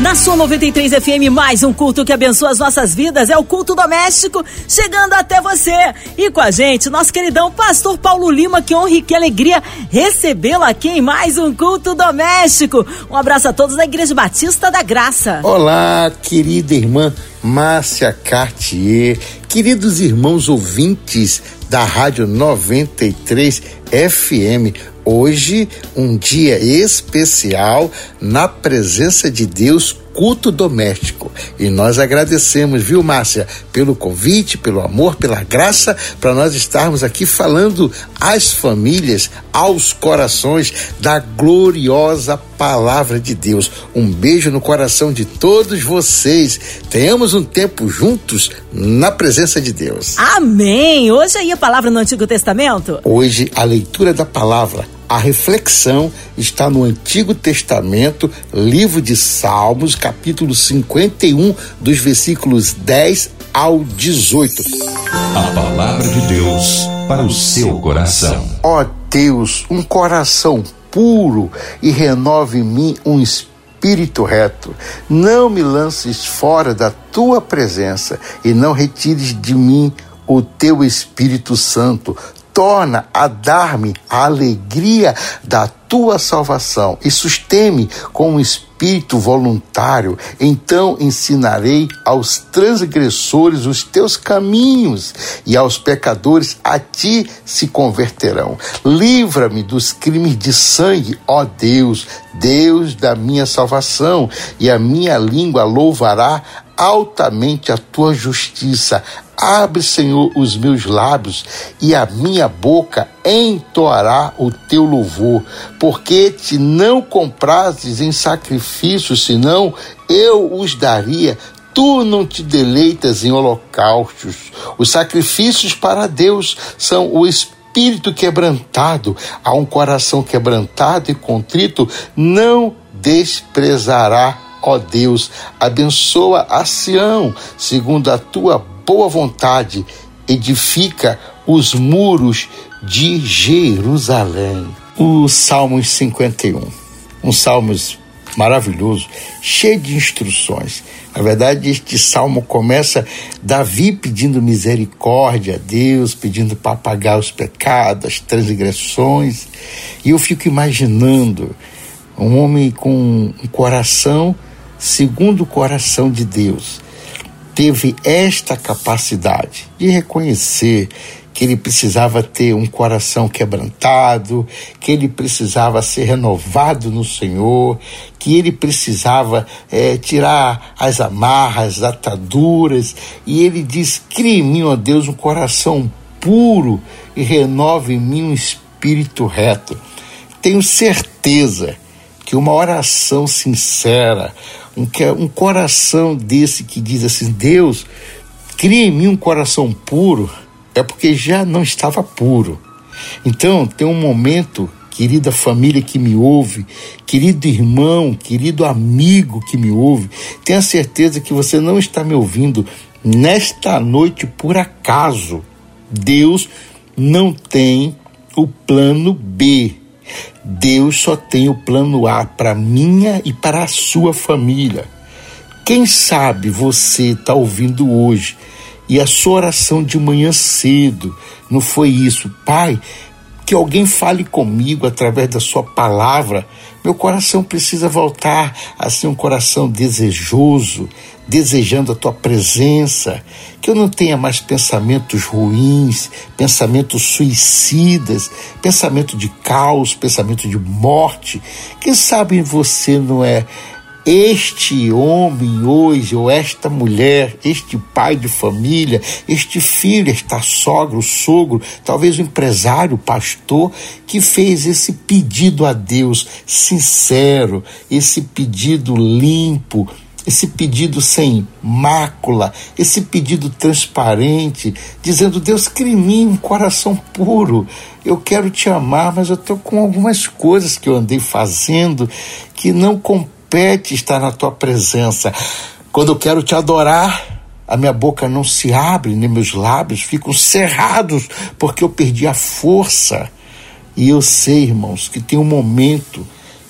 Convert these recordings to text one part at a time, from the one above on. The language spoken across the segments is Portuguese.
Na sua 93 FM, mais um culto que abençoa as nossas vidas é o culto doméstico, chegando até você. E com a gente, nosso queridão pastor Paulo Lima, que honra e que alegria recebê-lo aqui em mais um culto doméstico. Um abraço a todos da Igreja Batista da Graça. Olá, querida irmã Márcia Cartier, queridos irmãos ouvintes da Rádio 93 FM. Hoje, um dia especial na presença de Deus, culto doméstico. E nós agradecemos, viu, Márcia, pelo convite, pelo amor, pela graça, para nós estarmos aqui falando às famílias, aos corações da gloriosa palavra de Deus. Um beijo no coração de todos vocês. Tenhamos um tempo juntos na presença de Deus. Amém! Hoje aí a palavra no Antigo Testamento? Hoje a leitura da palavra a reflexão está no Antigo Testamento, livro de Salmos, capítulo 51, dos versículos 10 ao 18. A palavra de Deus para o seu coração. Ó Deus, um coração puro e renove em mim um espírito reto. Não me lances fora da tua presença e não retires de mim o teu Espírito Santo torna a dar-me a alegria da tua salvação e susteme com um espírito voluntário. Então ensinarei aos transgressores os teus caminhos e aos pecadores a ti se converterão. Livra-me dos crimes de sangue, ó Deus, Deus da minha salvação, e a minha língua louvará altamente a tua justiça. Abre, Senhor, os meus lábios e a minha boca entoará o teu louvor, porque te não comprases em sacrifícios, senão eu os daria. Tu não te deleitas em holocaustos. Os sacrifícios para Deus são o espírito quebrantado. A um coração quebrantado e contrito não desprezará ó Deus, abençoa a Sião, segundo a tua boa vontade, edifica os muros de Jerusalém. O Salmos 51, um Salmos maravilhoso, cheio de instruções. Na verdade, este salmo começa Davi pedindo misericórdia a Deus, pedindo para apagar os pecados, as transgressões. E eu fico imaginando um homem com um coração segundo o coração de Deus, teve esta capacidade de reconhecer que ele precisava ter um coração quebrantado, que ele precisava ser renovado no Senhor, que ele precisava é, tirar as amarras, as ataduras, e ele diz: Crie em mim, ó Deus, um coração puro e renove em mim um espírito reto. Tenho certeza que uma oração sincera, um, um coração desse que diz assim: Deus, cria em mim um coração puro, é porque já não estava puro. Então, tem um momento, querida família que me ouve, querido irmão, querido amigo que me ouve, tenha certeza que você não está me ouvindo nesta noite por acaso. Deus não tem o plano B. Deus só tem o plano A para minha e para a sua família. Quem sabe você está ouvindo hoje e a sua oração de manhã cedo não foi isso, Pai? Que alguém fale comigo através da sua palavra. Meu coração precisa voltar a ser um coração desejoso, desejando a tua presença, que eu não tenha mais pensamentos ruins, pensamentos suicidas, pensamento de caos, pensamento de morte. Quem sabe você não é este homem hoje, ou esta mulher, este pai de família, este filho, esta sogra, o sogro, talvez o empresário, o pastor, que fez esse pedido a Deus sincero, esse pedido limpo, esse pedido sem mácula, esse pedido transparente, dizendo: Deus, crie em mim um coração puro. Eu quero te amar, mas eu estou com algumas coisas que eu andei fazendo que não compete estar na tua presença. Quando eu quero te adorar, a minha boca não se abre, nem meus lábios ficam cerrados, porque eu perdi a força. E eu sei, irmãos, que tem um momento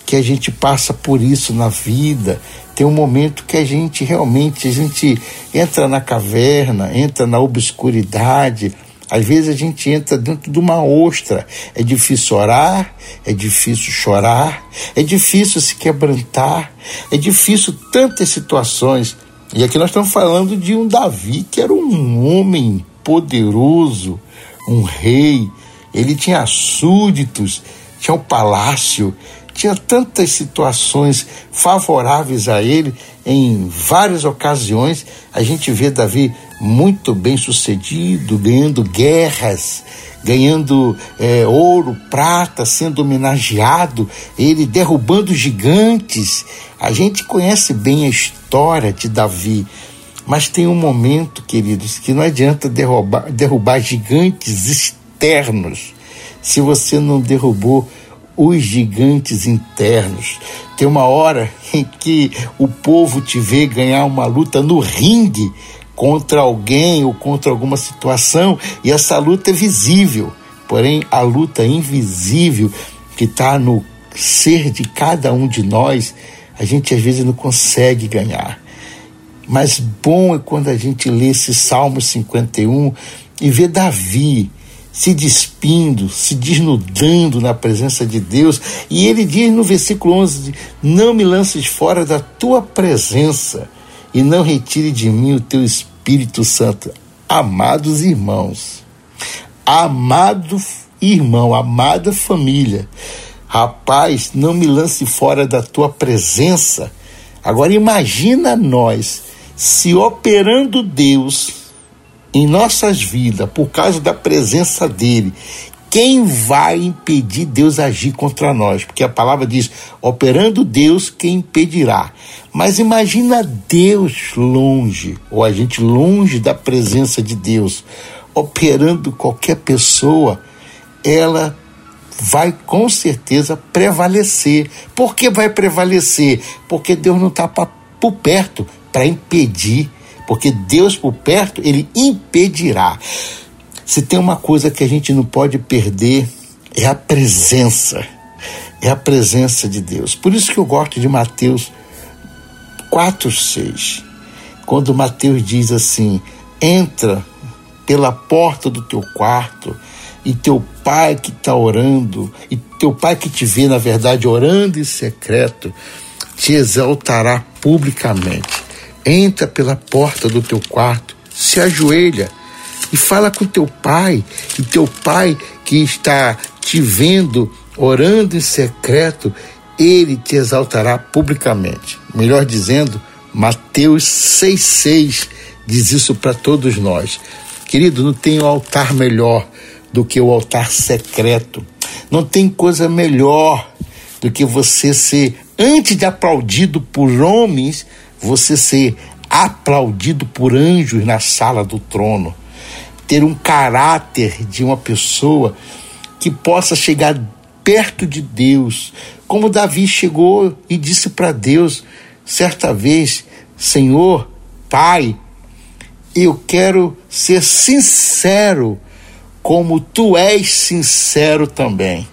que a gente passa por isso na vida, tem um momento que a gente realmente a gente entra na caverna, entra na obscuridade. Às vezes a gente entra dentro de uma ostra. É difícil orar, é difícil chorar, é difícil se quebrantar, é difícil tantas situações. E aqui nós estamos falando de um Davi que era um homem poderoso, um rei. Ele tinha súditos, tinha um palácio, tinha tantas situações favoráveis a ele em várias ocasiões. A gente vê Davi muito bem sucedido, ganhando guerras, ganhando é, ouro, prata, sendo homenageado, ele derrubando gigantes. A gente conhece bem a história de Davi, mas tem um momento, queridos, que não adianta derrubar, derrubar gigantes externos se você não derrubou os gigantes internos. Tem uma hora em que o povo te vê ganhar uma luta no ringue contra alguém ou contra alguma situação e essa luta é visível. Porém, a luta invisível que está no ser de cada um de nós, a gente às vezes não consegue ganhar. Mas bom é quando a gente lê esse Salmo 51 e vê Davi se despindo, se desnudando na presença de Deus. E ele diz no versículo 11: Não me lances fora da tua presença e não retire de mim o teu Espírito Santo. Amados irmãos, amado irmão, amada família, rapaz, não me lance fora da tua presença. Agora imagina nós se operando Deus em nossas vidas por causa da presença dele, quem vai impedir Deus agir contra nós? Porque a palavra diz: operando Deus, quem impedirá? Mas imagina Deus longe, ou a gente longe da presença de Deus, operando qualquer pessoa, ela vai com certeza prevalecer. Por que vai prevalecer? Porque Deus não está por perto para impedir porque Deus por perto, ele impedirá. Se tem uma coisa que a gente não pode perder, é a presença. É a presença de Deus. Por isso que eu gosto de Mateus 4,6. Quando Mateus diz assim: entra pela porta do teu quarto, e teu pai que está orando, e teu pai que te vê, na verdade, orando em secreto, te exaltará publicamente entra pela porta do teu quarto, se ajoelha e fala com teu pai, e teu pai que está te vendo orando em secreto, ele te exaltará publicamente. Melhor dizendo, Mateus 6,6 diz isso para todos nós. Querido, não tem um altar melhor do que o altar secreto. Não tem coisa melhor do que você ser, antes de aplaudido por homens, você ser aplaudido por anjos na sala do trono, ter um caráter de uma pessoa que possa chegar perto de Deus, como Davi chegou e disse para Deus certa vez: Senhor, Pai, eu quero ser sincero, como tu és sincero também.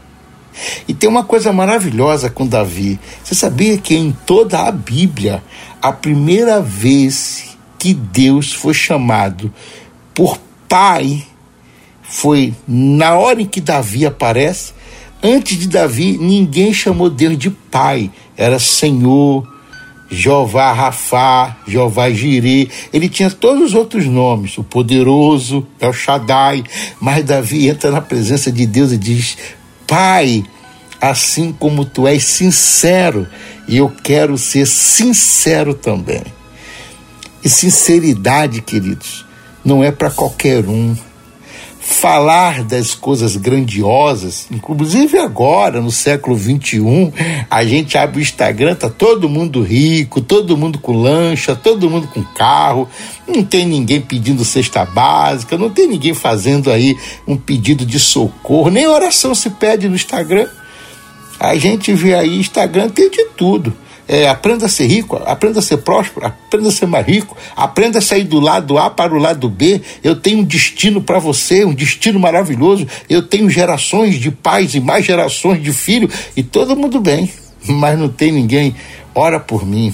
E tem uma coisa maravilhosa com Davi. Você sabia que em toda a Bíblia, a primeira vez que Deus foi chamado por pai foi na hora em que Davi aparece. Antes de Davi, ninguém chamou Deus de pai, era Senhor, Jeová Rafá, Jeová Jirê, ele tinha todos os outros nomes, o poderoso, El Shaddai, mas Davi entra na presença de Deus e diz: Pai, assim como tu és sincero, e eu quero ser sincero também. E sinceridade, queridos, não é para qualquer um. Falar das coisas grandiosas, inclusive agora, no século XXI, a gente abre o Instagram, tá todo mundo rico, todo mundo com lancha, todo mundo com carro, não tem ninguém pedindo cesta básica, não tem ninguém fazendo aí um pedido de socorro, nem oração se pede no Instagram. A gente vê aí, Instagram tem de tudo. É, aprenda a ser rico, aprenda a ser próspero, aprenda a ser mais rico, aprenda a sair do lado A para o lado B. Eu tenho um destino para você, um destino maravilhoso. Eu tenho gerações de pais e mais gerações de filhos e todo mundo bem, mas não tem ninguém. Ora por mim,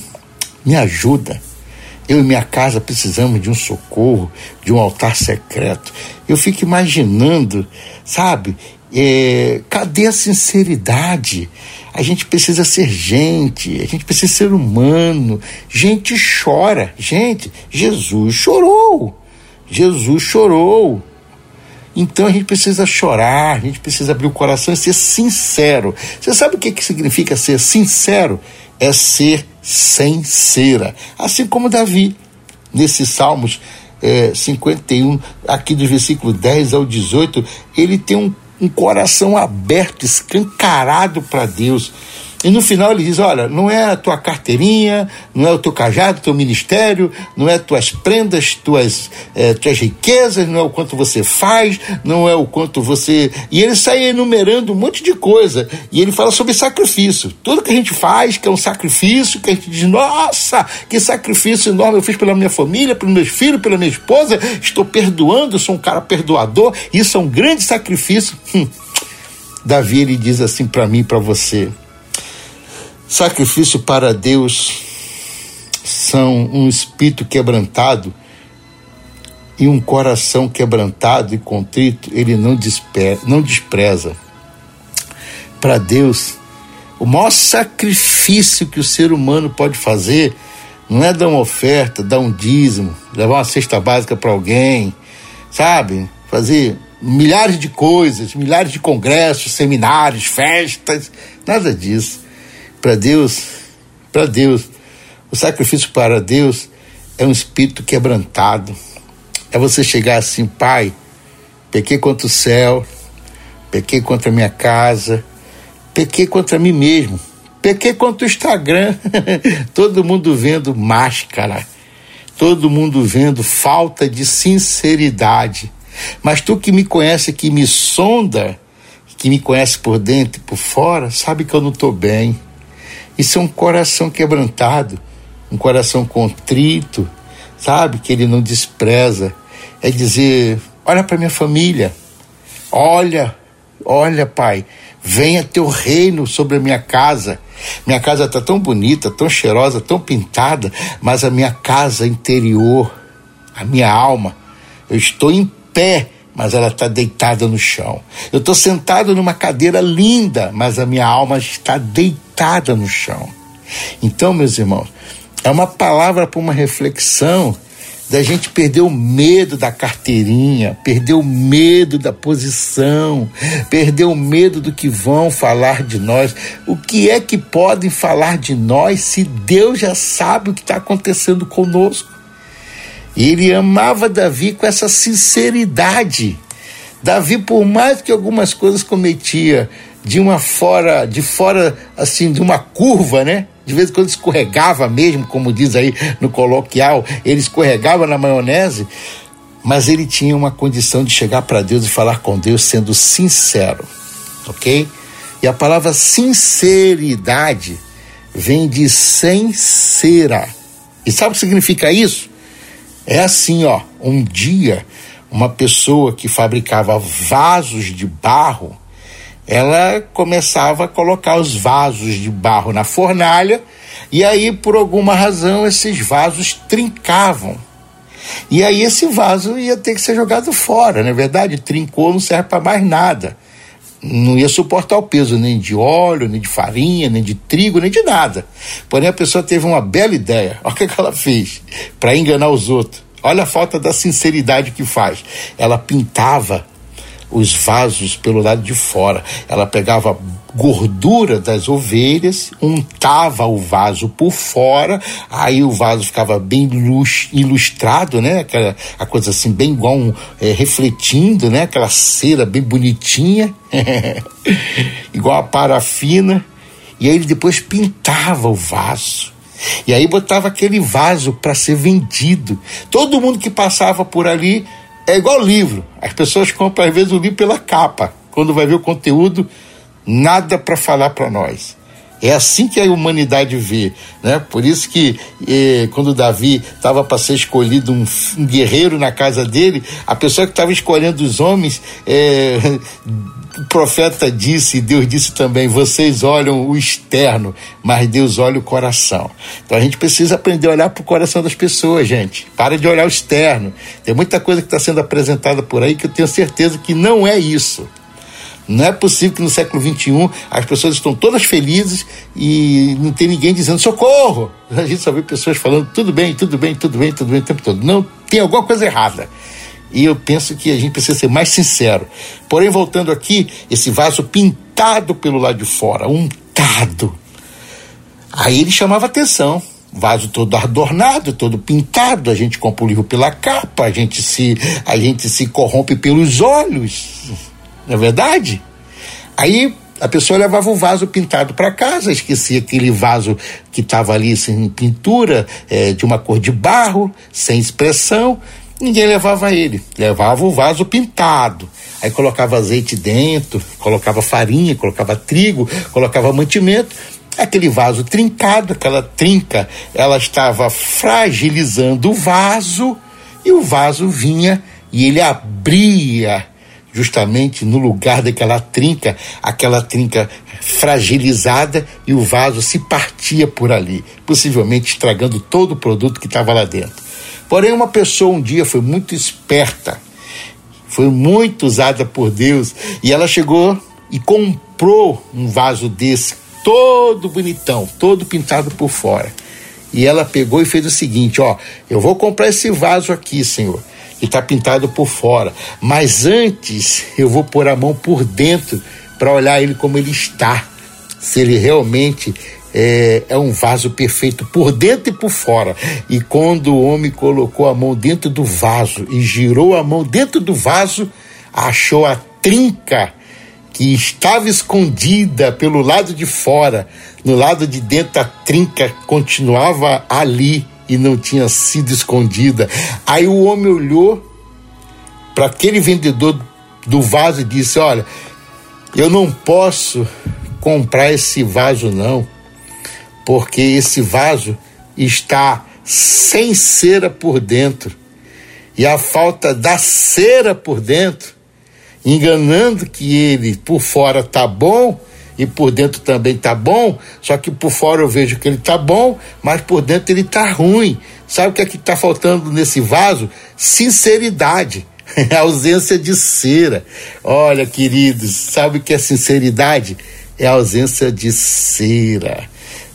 me ajuda. Eu e minha casa precisamos de um socorro, de um altar secreto. Eu fico imaginando, sabe? É, cadê a sinceridade? A gente precisa ser gente, a gente precisa ser humano. Gente chora. Gente, Jesus chorou. Jesus chorou. Então a gente precisa chorar, a gente precisa abrir o coração e ser sincero. Você sabe o que, que significa ser sincero? É ser sem cera. Assim como Davi, nesses Salmos é, 51, aqui do versículo 10 ao 18, ele tem um, um coração aberto, escancarado para Deus. E no final ele diz: Olha, não é a tua carteirinha, não é o teu cajado, teu ministério, não é tuas prendas, tuas, é, tuas riquezas, não é o quanto você faz, não é o quanto você. E ele sai enumerando um monte de coisa. E ele fala sobre sacrifício. Tudo que a gente faz, que é um sacrifício, que a gente diz: Nossa, que sacrifício enorme eu fiz pela minha família, pelos meus filhos, pela minha esposa, estou perdoando, sou um cara perdoador, isso é um grande sacrifício. Hum. Davi ele diz assim para mim para você Sacrifício para Deus são um espírito quebrantado e um coração quebrantado e contrito, ele não, não despreza. Para Deus, o maior sacrifício que o ser humano pode fazer não é dar uma oferta, dar um dízimo, levar uma cesta básica para alguém, sabe? Fazer milhares de coisas, milhares de congressos, seminários, festas, nada disso. Para Deus, para Deus, o sacrifício para Deus é um espírito quebrantado. É você chegar assim, Pai, pequei contra o céu, pequei contra a minha casa, pequei contra mim mesmo, pequei contra o Instagram. todo mundo vendo máscara, todo mundo vendo falta de sinceridade. Mas tu que me conhece, que me sonda, que me conhece por dentro e por fora, sabe que eu não estou bem. Isso é um coração quebrantado, um coração contrito, sabe? Que ele não despreza. É dizer: olha para minha família, olha, olha, pai, venha teu reino sobre a minha casa. Minha casa está tão bonita, tão cheirosa, tão pintada, mas a minha casa interior, a minha alma, eu estou em pé mas ela está deitada no chão. Eu estou sentado numa cadeira linda, mas a minha alma está deitada no chão. Então, meus irmãos, é uma palavra para uma reflexão da gente perder o medo da carteirinha, perder o medo da posição, perder o medo do que vão falar de nós. O que é que podem falar de nós se Deus já sabe o que está acontecendo conosco? E ele amava Davi com essa sinceridade. Davi, por mais que algumas coisas cometia de uma fora, de fora assim, de uma curva, né? De vez em quando escorregava mesmo, como diz aí no coloquial, ele escorregava na maionese, mas ele tinha uma condição de chegar para Deus e falar com Deus sendo sincero, ok? E a palavra sinceridade vem de sincera. E sabe o que significa isso? É assim, ó, um dia uma pessoa que fabricava vasos de barro, ela começava a colocar os vasos de barro na fornalha e aí por alguma razão esses vasos trincavam. E aí esse vaso ia ter que ser jogado fora, na é verdade, trincou, não serve para mais nada. Não ia suportar o peso nem de óleo, nem de farinha, nem de trigo, nem de nada. Porém, a pessoa teve uma bela ideia. Olha o que ela fez para enganar os outros. Olha a falta da sinceridade que faz. Ela pintava os vasos pelo lado de fora. Ela pegava gordura das ovelhas, untava o vaso por fora, aí o vaso ficava bem ilustrado, né? Aquela a coisa assim, bem igual um, é, refletindo, né? Aquela cera bem bonitinha, igual a parafina. E aí ele depois pintava o vaso. E aí botava aquele vaso para ser vendido. Todo mundo que passava por ali é igual livro. As pessoas compram às vezes o livro pela capa. Quando vai ver o conteúdo, nada para falar para nós. É assim que a humanidade vê, né? Por isso que eh, quando Davi estava para ser escolhido um, um, guerreiro na casa dele, a pessoa que estava escolhendo os homens, eh, o profeta disse, Deus disse também: vocês olham o externo, mas Deus olha o coração. Então a gente precisa aprender a olhar para o coração das pessoas, gente. Para de olhar o externo. Tem muita coisa que está sendo apresentada por aí que eu tenho certeza que não é isso. Não é possível que no século XXI as pessoas estão todas felizes e não tem ninguém dizendo socorro. A gente só vê pessoas falando tudo bem, tudo bem, tudo bem, tudo bem o tempo todo. Não, tem alguma coisa errada. E eu penso que a gente precisa ser mais sincero. Porém, voltando aqui, esse vaso pintado pelo lado de fora, untado. Aí ele chamava atenção vaso todo adornado, todo pintado, a gente compra o livro pela capa, a gente se, a gente se corrompe pelos olhos. Não é verdade? Aí a pessoa levava o vaso pintado para casa, esquecia aquele vaso que estava ali sem pintura, é, de uma cor de barro, sem expressão. Ninguém levava ele, levava o vaso pintado. Aí colocava azeite dentro, colocava farinha, colocava trigo, colocava mantimento. Aquele vaso trincado, aquela trinca, ela estava fragilizando o vaso e o vaso vinha e ele abria justamente no lugar daquela trinca, aquela trinca fragilizada e o vaso se partia por ali, possivelmente estragando todo o produto que estava lá dentro. Porém, uma pessoa um dia foi muito esperta, foi muito usada por Deus e ela chegou e comprou um vaso desse, todo bonitão, todo pintado por fora. E ela pegou e fez o seguinte: ó, eu vou comprar esse vaso aqui, Senhor e está pintado por fora. Mas antes eu vou pôr a mão por dentro para olhar ele como ele está. Se ele realmente é, é, um vaso perfeito por dentro e por fora. E quando o homem colocou a mão dentro do vaso e girou a mão dentro do vaso, achou a trinca que estava escondida pelo lado de fora. No lado de dentro, a trinca continuava ali e não tinha sido escondida. Aí o homem olhou para aquele vendedor do vaso e disse: Olha, eu não posso comprar esse vaso, não, porque esse vaso está sem cera por dentro. E a falta da cera por dentro, enganando que ele por fora tá bom, e por dentro também tá bom, só que por fora eu vejo que ele tá bom, mas por dentro ele tá ruim. Sabe o que é que tá faltando nesse vaso? Sinceridade. a ausência de cera. Olha, queridos, sabe o que é sinceridade? É a ausência de cera.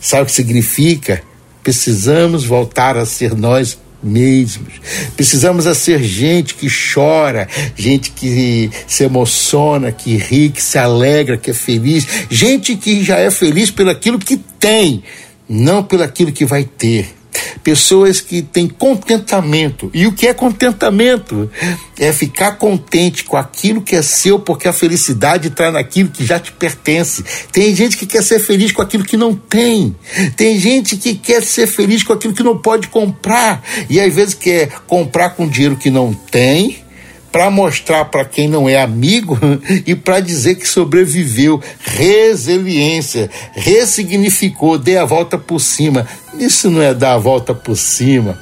Sabe o que significa? Precisamos voltar a ser nós mesmos. Precisamos a ser gente que chora, gente que se emociona, que ri, que se alegra, que é feliz, gente que já é feliz pelo aquilo que tem, não pelo aquilo que vai ter pessoas que têm contentamento. E o que é contentamento? É ficar contente com aquilo que é seu, porque a felicidade está naquilo que já te pertence. Tem gente que quer ser feliz com aquilo que não tem. Tem gente que quer ser feliz com aquilo que não pode comprar. E às vezes quer comprar com dinheiro que não tem para mostrar para quem não é amigo e para dizer que sobreviveu. Resiliência, ressignificou, dê a volta por cima. Isso não é dar a volta por cima.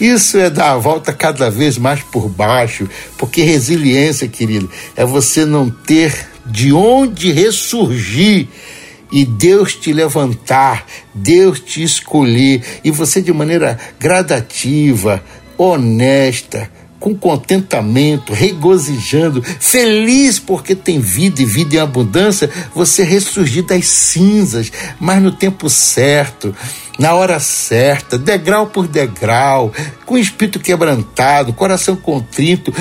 Isso é dar a volta cada vez mais por baixo, porque resiliência, querido, é você não ter de onde ressurgir e Deus te levantar, Deus te escolher e você de maneira gradativa, honesta, com contentamento, regozijando, feliz porque tem vida e vida em abundância, você ressurgir das cinzas, mas no tempo certo, na hora certa, degrau por degrau, com espírito quebrantado, coração contrito,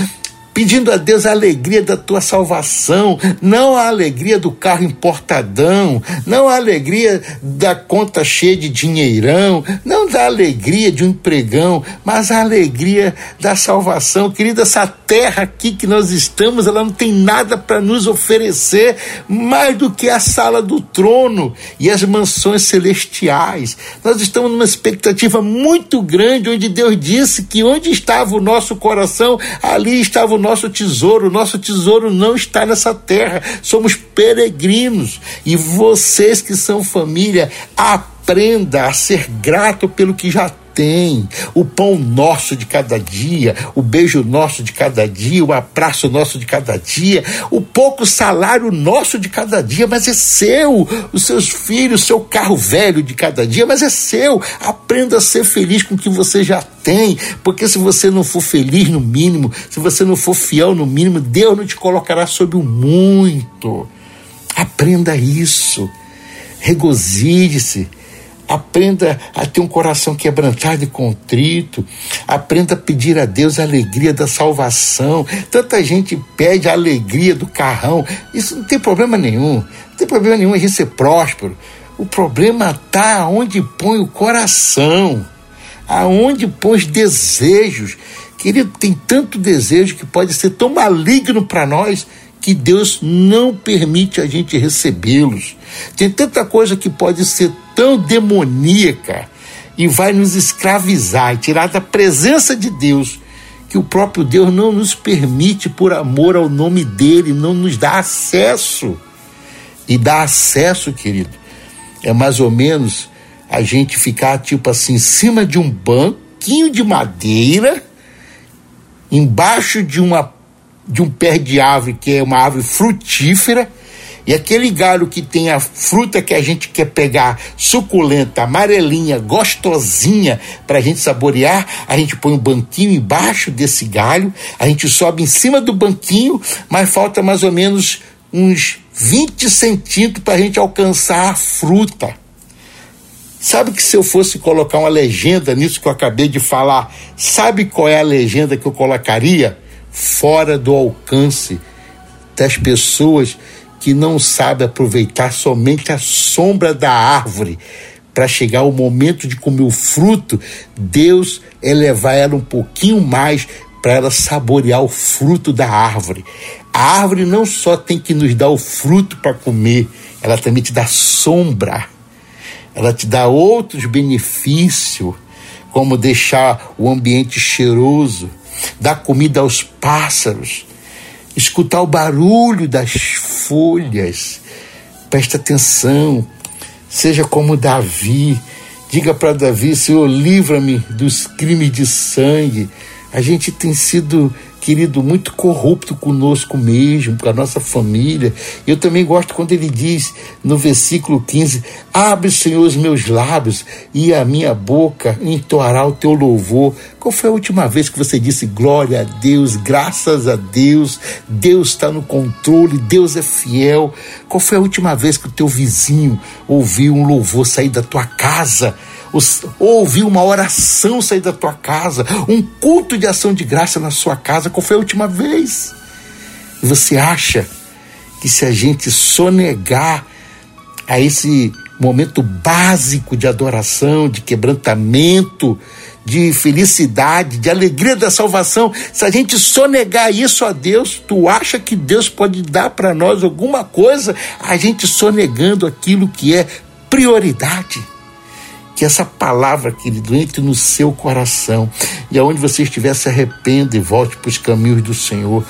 pedindo a Deus a alegria da tua salvação, não a alegria do carro importadão, não a alegria da conta cheia de dinheirão, não da alegria de um empregão, mas a alegria da salvação. Querida, essa terra aqui que nós estamos, ela não tem nada para nos oferecer mais do que a sala do trono e as mansões celestiais. Nós estamos numa expectativa muito grande, onde Deus disse que onde estava o nosso coração, ali estava o nosso tesouro. O nosso tesouro não está nessa terra. Somos peregrinos. E vocês que são família, aprenda a ser grato pelo que já tem, o pão nosso de cada dia, o beijo nosso de cada dia, o abraço nosso de cada dia, o pouco salário nosso de cada dia, mas é seu, os seus filhos, seu carro velho de cada dia, mas é seu. Aprenda a ser feliz com o que você já tem, porque se você não for feliz no mínimo, se você não for fiel no mínimo, Deus não te colocará sobre o muito. Aprenda isso. Regozije-se Aprenda a ter um coração quebrantado e contrito. Aprenda a pedir a Deus a alegria da salvação. Tanta gente pede a alegria do carrão. Isso não tem problema nenhum. Não tem problema nenhum a gente ser próspero. O problema está onde põe o coração, aonde põe os desejos. Querido, tem tanto desejo que pode ser tão maligno para nós que Deus não permite a gente recebê-los. Tem tanta coisa que pode ser tão demoníaca e vai nos escravizar e tirar da presença de Deus que o próprio Deus não nos permite por amor ao nome dele, não nos dá acesso. E dá acesso, querido, é mais ou menos a gente ficar tipo assim em cima de um banquinho de madeira, embaixo de uma de um pé de árvore que é uma árvore frutífera, e aquele galho que tem a fruta que a gente quer pegar, suculenta, amarelinha, gostosinha, para a gente saborear, a gente põe um banquinho embaixo desse galho, a gente sobe em cima do banquinho, mas falta mais ou menos uns 20 centímetros para a gente alcançar a fruta. Sabe que se eu fosse colocar uma legenda nisso que eu acabei de falar, sabe qual é a legenda que eu colocaria? fora do alcance das pessoas que não sabem aproveitar somente a sombra da árvore para chegar o momento de comer o fruto, Deus é levar ela um pouquinho mais para ela saborear o fruto da árvore. A árvore não só tem que nos dar o fruto para comer, ela também te dá sombra. Ela te dá outros benefícios, como deixar o ambiente cheiroso, dar comida aos pássaros, escutar o barulho das folhas. Preste atenção, seja como Davi. Diga para Davi: Senhor, livra-me dos crimes de sangue. A gente tem sido querido, muito corrupto conosco mesmo, com a nossa família. Eu também gosto quando ele diz no versículo 15: Abre, Senhor, os meus lábios e a minha boca entoará o teu louvor. Qual foi a última vez que você disse glória a Deus, graças a Deus, Deus está no controle, Deus é fiel? Qual foi a última vez que o teu vizinho ouviu um louvor sair da tua casa? Ouvir uma oração sair da tua casa, um culto de ação de graça na sua casa. Qual foi a última vez? E você acha que se a gente sonegar a esse momento básico de adoração, de quebrantamento, de felicidade, de alegria da salvação, se a gente sonegar isso a Deus, tu acha que Deus pode dar para nós alguma coisa? A gente sonegando aquilo que é prioridade. Que essa palavra, querido, entre no seu coração e aonde você estiver, se arrependa e volte para os caminhos do Senhor.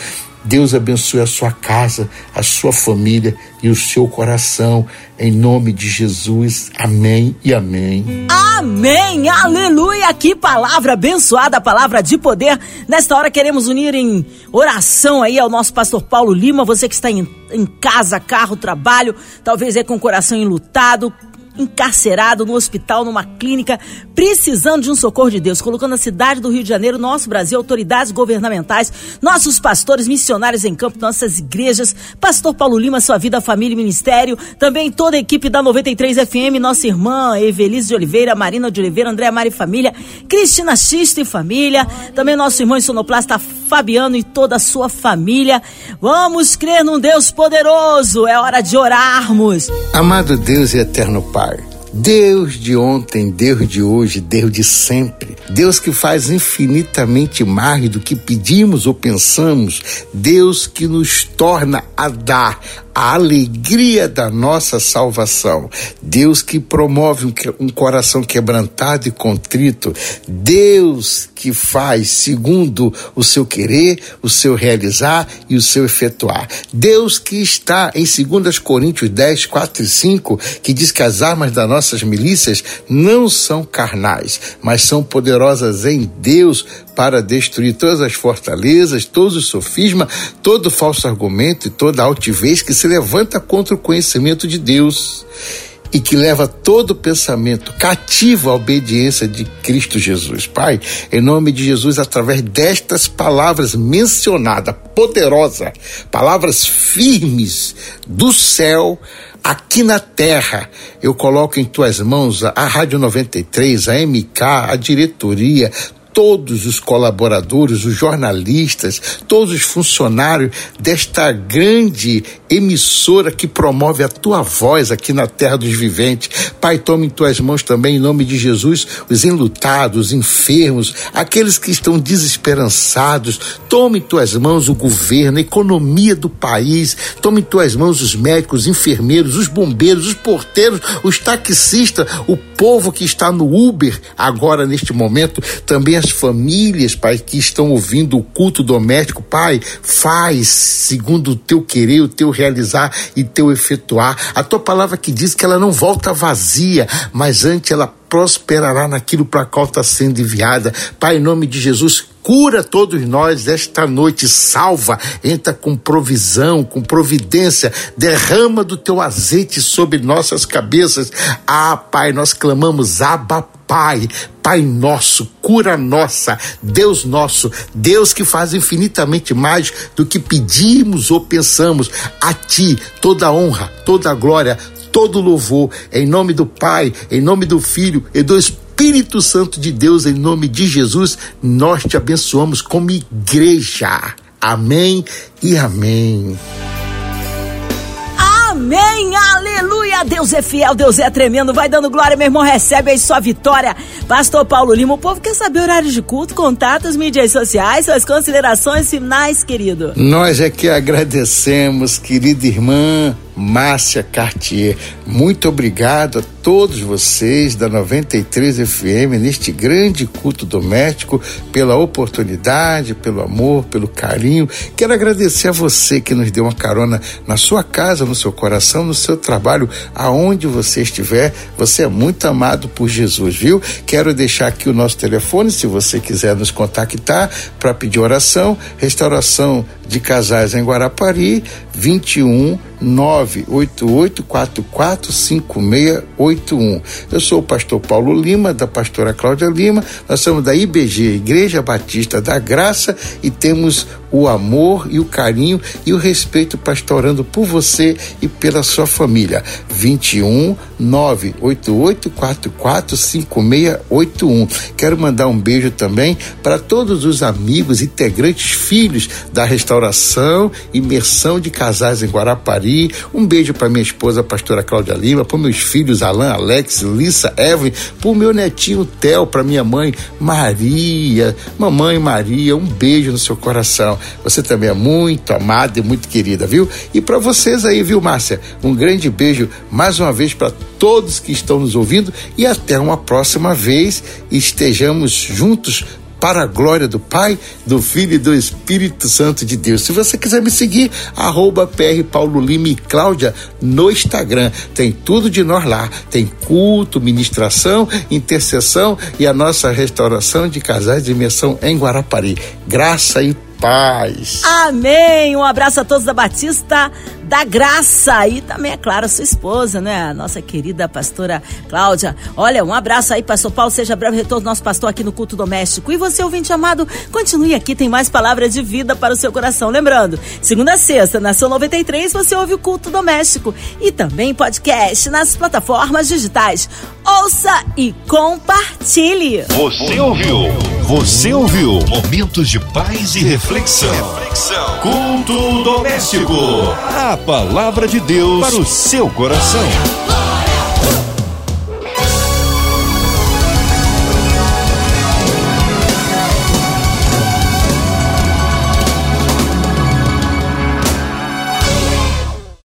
Deus abençoe a sua casa, a sua família e o seu coração. Em nome de Jesus. Amém e amém. Amém. Aleluia. Que palavra abençoada, palavra de poder. Nesta hora queremos unir em oração aí ao nosso pastor Paulo Lima. Você que está em, em casa, carro, trabalho, talvez é com o coração enlutado, encarcerado no hospital, numa clínica, precisando de um socorro de Deus, colocando a cidade do Rio de Janeiro, nosso Brasil, autoridades governamentais, nossos pastores, missionários em campo, nossas igrejas, pastor Paulo Lima, sua vida, família e ministério, também toda a equipe da 93 FM, nossa irmã Evelise de Oliveira, Marina de Oliveira, André Mari Família, Cristina Xista e família, também nosso irmão sonoplasta Fabiano e toda a sua família. Vamos crer num Deus poderoso, é hora de orarmos. Amado Deus e eterno Pai, Deus de ontem, Deus de hoje, Deus de sempre. Deus que faz infinitamente mais do que pedimos ou pensamos. Deus que nos torna a dar a alegria da nossa salvação. Deus que promove um, coração quebrantado e contrito. Deus que faz segundo o seu querer, o seu realizar e o seu efetuar. Deus que está em 2 Coríntios 10, 4 e 5, que diz que as armas das nossas milícias não são carnais, mas são poderosas em Deus para destruir todas as fortalezas, todos os sofismas, todo falso argumento e toda altivez que se levanta contra o conhecimento de Deus e que leva todo pensamento cativo à obediência de Cristo Jesus. Pai, em nome de Jesus, através destas palavras mencionadas, poderosa, palavras firmes do céu, aqui na terra, eu coloco em tuas mãos a Rádio 93, a MK, a diretoria, todos os colaboradores, os jornalistas, todos os funcionários desta grande emissora que promove a tua voz aqui na terra dos viventes. Pai, tome em tuas mãos também, em nome de Jesus, os enlutados, os enfermos, aqueles que estão desesperançados. Tome em tuas mãos o governo, a economia do país. Tome em tuas mãos os médicos, os enfermeiros, os bombeiros, os porteiros, os taxistas, o povo que está no Uber agora neste momento, também as famílias, Pai, que estão ouvindo o culto doméstico, Pai, faz segundo o teu querer, o teu realizar e teu efetuar. A tua palavra que diz que ela não volta vazia, mas antes ela prosperará naquilo para qual está sendo enviada. Pai, em nome de Jesus, cura todos nós esta noite, salva, entra com provisão, com providência, derrama do teu azeite sobre nossas cabeças. Ah, Pai, nós clamamos, Abba, Pai, Pai nosso, cura nossa, Deus nosso, Deus que faz infinitamente mais do que pedimos ou pensamos. A Ti toda honra, toda glória, todo louvor, em nome do Pai, em nome do Filho e do Espírito Santo de Deus, em nome de Jesus, nós te abençoamos como igreja. Amém e amém. Amém, aleluia. Deus é fiel, Deus é tremendo. Vai dando glória, meu irmão. Recebe aí sua vitória. Pastor Paulo Lima, o povo quer saber horários de culto, contatos, mídias sociais, suas considerações finais, querido. Nós é que agradecemos, querida irmã Márcia Cartier. Muito obrigado a todos vocês da 93 FM neste grande culto doméstico pela oportunidade, pelo amor, pelo carinho. Quero agradecer a você que nos deu uma carona na sua casa, no seu coração, no seu trabalho, aonde você estiver. Você é muito amado por Jesus, viu? Quero deixar aqui o nosso telefone, se você quiser nos contactar para pedir oração, restauração de casais em Guarapari, 21 988445681. Eu sou o pastor Paulo Lima, da pastora Cláudia Lima. Nós somos da IBG, Igreja Batista da Graça, e temos o amor e o carinho e o respeito pastorando por você e pela sua família. 21 988445681. Quero mandar um beijo também para todos os amigos, integrantes, filhos da restauração, imersão de casais em Guarapari. Um beijo para minha esposa, a pastora Cláudia Lima, para meus filhos Alan, Alex, Lissa, Evelyn, para o meu netinho Theo, para minha mãe Maria. Mamãe Maria, um beijo no seu coração. Você também é muito amada e muito querida, viu? E para vocês aí, viu, Márcia? Um grande beijo mais uma vez para todos que estão nos ouvindo e até uma próxima vez estejamos juntos para a glória do Pai, do Filho e do Espírito Santo de Deus. Se você quiser me seguir, arroba PR Paulo Lima e Cláudia no Instagram. Tem tudo de nós lá. Tem culto, ministração, intercessão e a nossa restauração de casais de imersão em Guarapari. Graça e paz. Amém. Um abraço a todos da Batista da Graça e também, é claro, sua esposa, né? A nossa querida pastora Cláudia. Olha, um abraço aí, pastor Paulo. Seja breve retorno nosso pastor aqui no culto doméstico. E você, ouvinte amado, continue aqui, tem mais palavras de vida para o seu coração. Lembrando, segunda a sexta, na São 93, você ouve o culto doméstico e também podcast nas plataformas digitais. Ouça e compartilhe. Você ouviu? Você ouviu? Momentos de paz e reflexão. reflexão. Culto doméstico. A palavra de Deus para o seu coração.